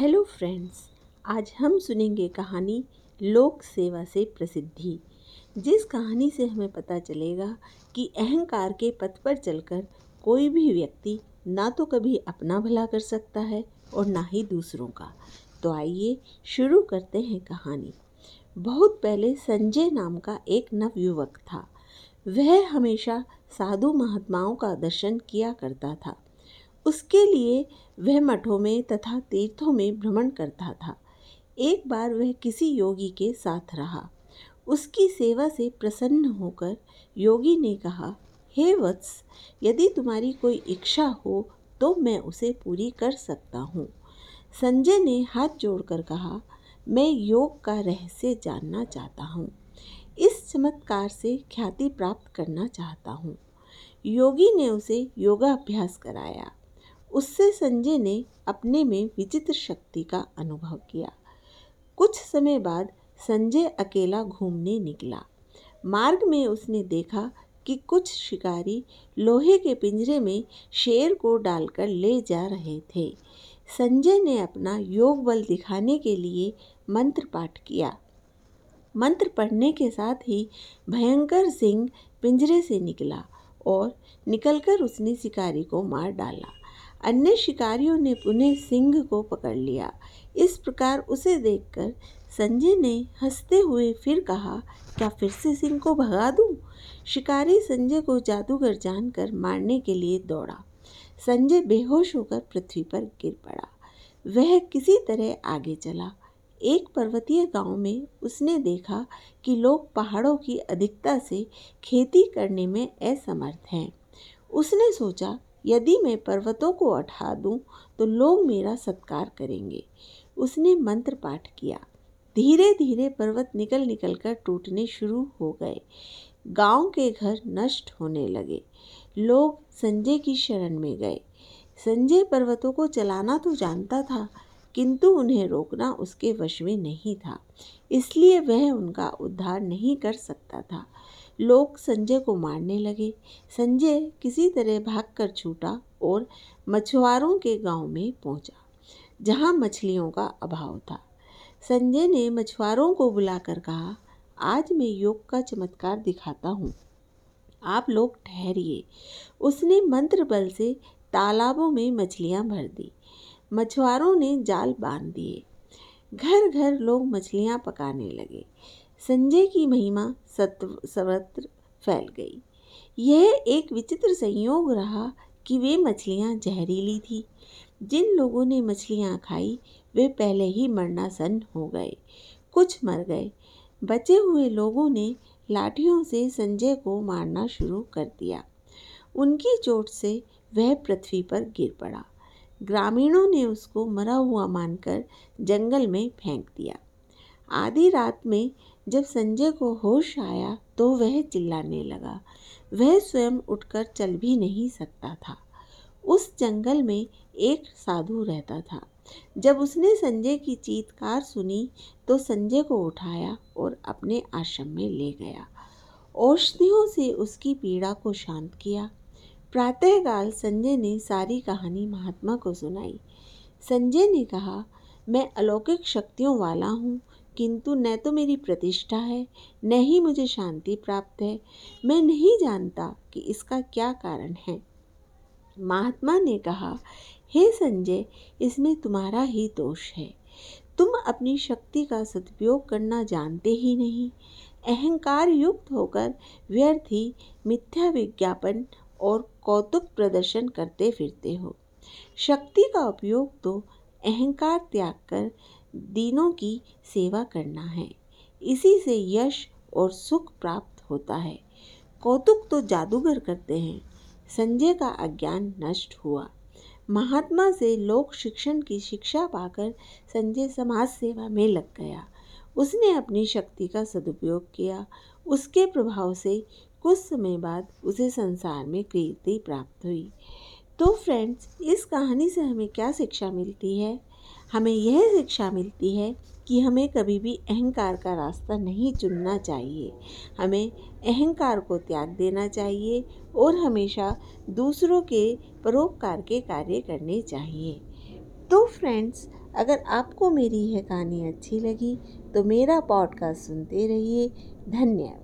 Hello friends आज हम सुनेंगे कहानी लोक सेवा से प्रसिद्धि। जिस कहानी से हमें पता चलेगा कि अहंकार के पथ पर चलकर कोई भी व्यक्ति ना तो कभी अपना भला कर सकता है और ना ही दूसरों का। तो आइए शुरू करते हैं कहानी। बहुत पहले संजय नाम का एक नवयुवक था। वह हमेशा साधु महात्माओं का दर्शन किया करता था। उसके लिए वह मठों में तथा तीर्थों में भ्रमण करता था। एक बार वह किसी योगी के साथ रहा। उसकी सेवा से प्रसन्न होकर योगी ने कहा, हे वत्स, यदि तुम्हारी कोई इच्छा हो तो मैं उसे पूरी कर सकता हूँ। संजय ने हाथ जोड़कर कहा, मैं योग का रहस्य जानना चाहता हूँ। इस चमत्कार से ख्याति प्राप्त करना चाहता हूँ। योगी ने उसे योगाभ्यास कराया। उससे संजय ने अपने में विचित्र शक्ति का अनुभव किया। कुछ समय बाद संजय अकेला घूमने निकला। मार्ग में उसने देखा कि कुछ शिकारी लोहे के पिंजरे में शेर को डालकर ले जा रहे थे। संजय ने अपना योग बल दिखाने के लिए मंत्र पाठ किया। मंत्र पढ़ने के साथ ही भयंकर सिंह पिंजरे से निकला और निकलकर उसने शिकारी को मार डाला। अन्य शिकारियों ने पुनः सिंह को पकड़ लिया। इस प्रकार उसे देखकर संजय ने हँसते हुए फिर कहा, क्या फिर से सिंह को भगा दूँ? शिकारी संजय को जादूगर जानकर मारने के लिए दौड़ा। संजय बेहोश होकर पृथ्वी पर गिर पड़ा। वह किसी तरह आगे चला। एक पर्वतीय गाँव में उसने देखा कि लोग पहाड़ों की अधिकता से खेती करने में असमर्थ हैं। उसने सोचा यदि मैं पर्वतों को उठा दूँ तो लोग मेरा सत्कार करेंगे। उसने मंत्र पाठ किया। धीरे धीरे पर्वत निकल निकल कर टूटने शुरू हो गए। गाँव के घर नष्ट होने लगे। लोग संजय की शरण में गए। संजय पर्वतों को चलाना तो जानता था, किंतु उन्हें रोकना उसके वश में नहीं था। इसलिए वह उनका उद्धार नहीं कर सकता था। लोग संजय को मारने लगे। संजय किसी तरह भागकर छूटा और मछुआरों के गाँव में पहुँचा, जहाँ मछलियों का अभाव था। संजय ने मछुआरों को बुलाकर कहा, आज मैं योग का चमत्कार दिखाता हूँ। आप लोग ठहरिए। उसने मंत्र बल से तालाबों में मछलियाँ भर दी। मछुआरों ने जाल बाँध दिए। घर घर लोग मछलियाँ पकाने लगे। संजय की महिमा सत्व, सर्वत्र फैल गई। यह एक विचित्र संयोग रहा कि वे मछलियाँ जहरीली थी। जिन लोगों ने मछलियाँ खाई, वे पहले ही मरना सन हो गए। कुछ मर गए। बचे हुए लोगों ने लाठियों से संजय को मारना शुरू कर दिया। उनकी चोट से वह पृथ्वी पर गिर पड़ा। ग्रामीणों ने उसको मरा हुआ मानकर जंगल में फेंक दिया। आधी रात में जब संजय को होश आया तो वह चिल्लाने लगा। वह स्वयं उठकर चल भी नहीं सकता था। उस जंगल में एक साधु रहता था। जब उसने संजय की चीतकार सुनी तो संजय को उठाया और अपने आश्रम में ले गया। औषधियों से उसकी पीड़ा को शांत किया। प्रातःकाल संजय ने सारी कहानी महात्मा को सुनाई। संजय ने कहा, मैं अलौकिक शक्तियों वाला हूँ। किंतु न तो मेरी प्रतिष्ठा है, न ही मुझे शांति प्राप्त है। मैं नहीं जानता कि इसका क्या कारण है। महात्मा ने कहा, हे संजय, इसमें तुम्हारा ही दोष है। तुम अपनी शक्ति का सदुपयोग करना जानते ही नहीं। अहंकार युक्त होकर व्यर्थ ही मिथ्या विज्ञापन और कौतुक प्रदर्शन करते फिरते हो। शक्ति का उपयोग तो अहंकार त्याग कर दीनों की सेवा करना है। इसी से यश और सुख प्राप्त होता है। कौतुक तो जादूगर करते हैं। संजय का अज्ञान नष्ट हुआ। महात्मा से लोक शिक्षण की शिक्षा पाकर संजय समाज सेवा में लग गया। उसने अपनी शक्ति का सदुपयोग किया। उसके प्रभाव से कुछ समय बाद उसे संसार में कीर्ति प्राप्त हुई। तो फ्रेंड्स, इस कहानी से हमें क्या शिक्षा मिलती है? हमें यह शिक्षा मिलती है कि हमें कभी भी अहंकार का रास्ता नहीं चुनना चाहिए। हमें अहंकार को त्याग देना चाहिए और हमेशा दूसरों के परोपकार के कार्य करने चाहिए। तो फ्रेंड्स, अगर आपको मेरी यह कहानी अच्छी लगी तो मेरा पॉडकास्ट सुनते रहिए। धन्यवाद।